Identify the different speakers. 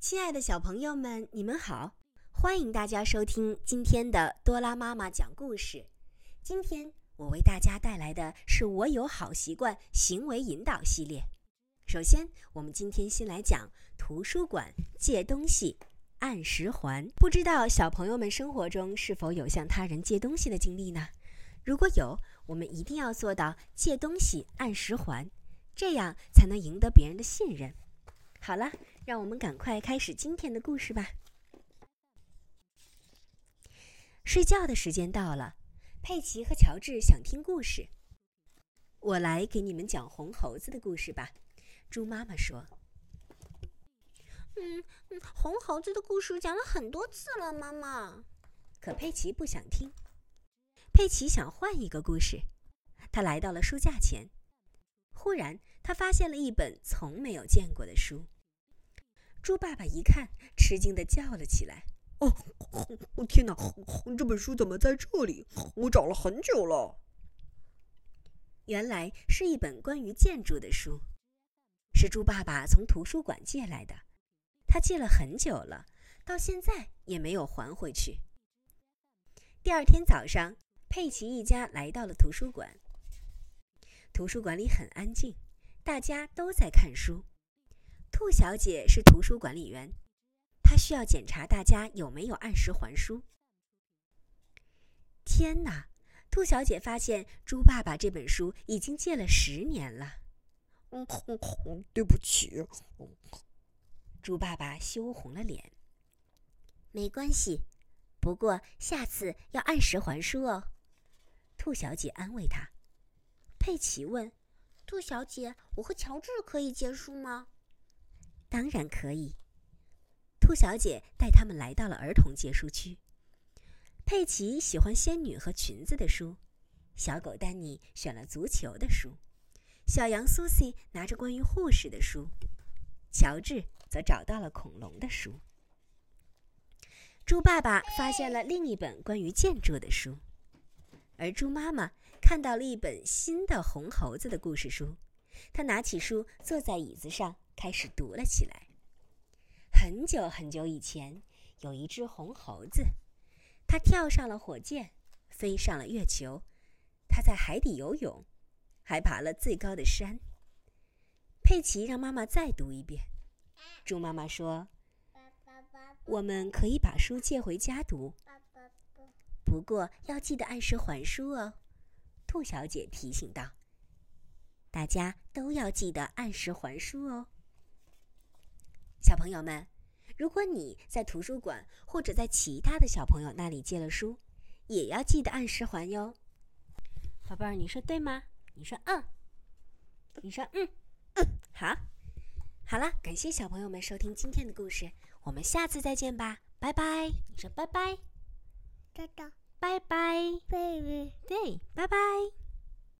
Speaker 1: 亲爱的小朋友们，你们好！欢迎大家收听今天的多拉妈妈讲故事。今天我为大家带来的是《我有好习惯》行为引导系列。首先，我们今天先来讲图书馆借东西按时还。不知道小朋友们生活中是否有向他人借东西的经历呢？如果有，我们一定要做到借东西按时还，这样才能赢得别人的信任。好了，让我们赶快开始今天的故事吧。睡觉的时间到了，佩奇和乔治想听故事。我来给你们讲红猴子的故事吧。猪妈妈说：“
Speaker 2: 嗯嗯，红猴子的故事讲了很多次了，妈妈。”
Speaker 1: 可佩奇不想听。佩奇想换一个故事。他来到了书架前。忽然，他发现了一本从没有见过的书。猪爸爸一看，吃惊的叫了起来：“
Speaker 3: 哦，天哪！这本书怎么在这里？我找了很久了。”
Speaker 1: 原来是一本关于建筑的书，是猪爸爸从图书馆借来的。他借了很久了，到现在也没有还回去。第二天早上，佩奇一家来到了图书馆。图书馆里很安静，大家都在看书。兔小姐是图书管理员，她需要检查大家有没有按时还书。天哪！兔小姐发现猪爸爸这本书已经借了十年了。
Speaker 3: 嗯，对不起。
Speaker 1: 猪爸爸羞红了脸。
Speaker 4: 没关系，不过下次要按时还书哦。
Speaker 1: 兔小姐安慰他。佩奇问：“
Speaker 2: 兔小姐，我和乔治可以借书吗？”“
Speaker 1: 当然可以。”兔小姐带他们来到了儿童借书区。佩奇喜欢仙女和裙子的书，小狗丹尼选了足球的书，小羊苏西拿着关于护士的书，乔治则找到了恐龙的书。猪爸爸发现了另一本关于建筑的书，而猪妈妈。看到了一本新的红猴子的故事书，他拿起书，坐在椅子上，开始读了起来。很久很久以前，有一只红猴子，它跳上了火箭，飞上了月球，它在海底游泳，还爬了最高的山。佩奇让妈妈再读一遍。猪妈妈说：“我们可以把书借回家读，不过要记得按时还书哦。”兔小姐提醒道：“大家都要记得按时还书哦。”小朋友们，如果你在图书馆或者在其他的小朋友那里借了书，也要记得按时还哟。宝贝儿，你说对吗？你说嗯。你说嗯嗯。好，好了，感谢小朋友们收听今天的故事，我们下次再见吧，拜拜。你说拜拜。
Speaker 2: 哒哒。
Speaker 1: 拜拜，
Speaker 2: 拜拜，
Speaker 1: 对，拜拜。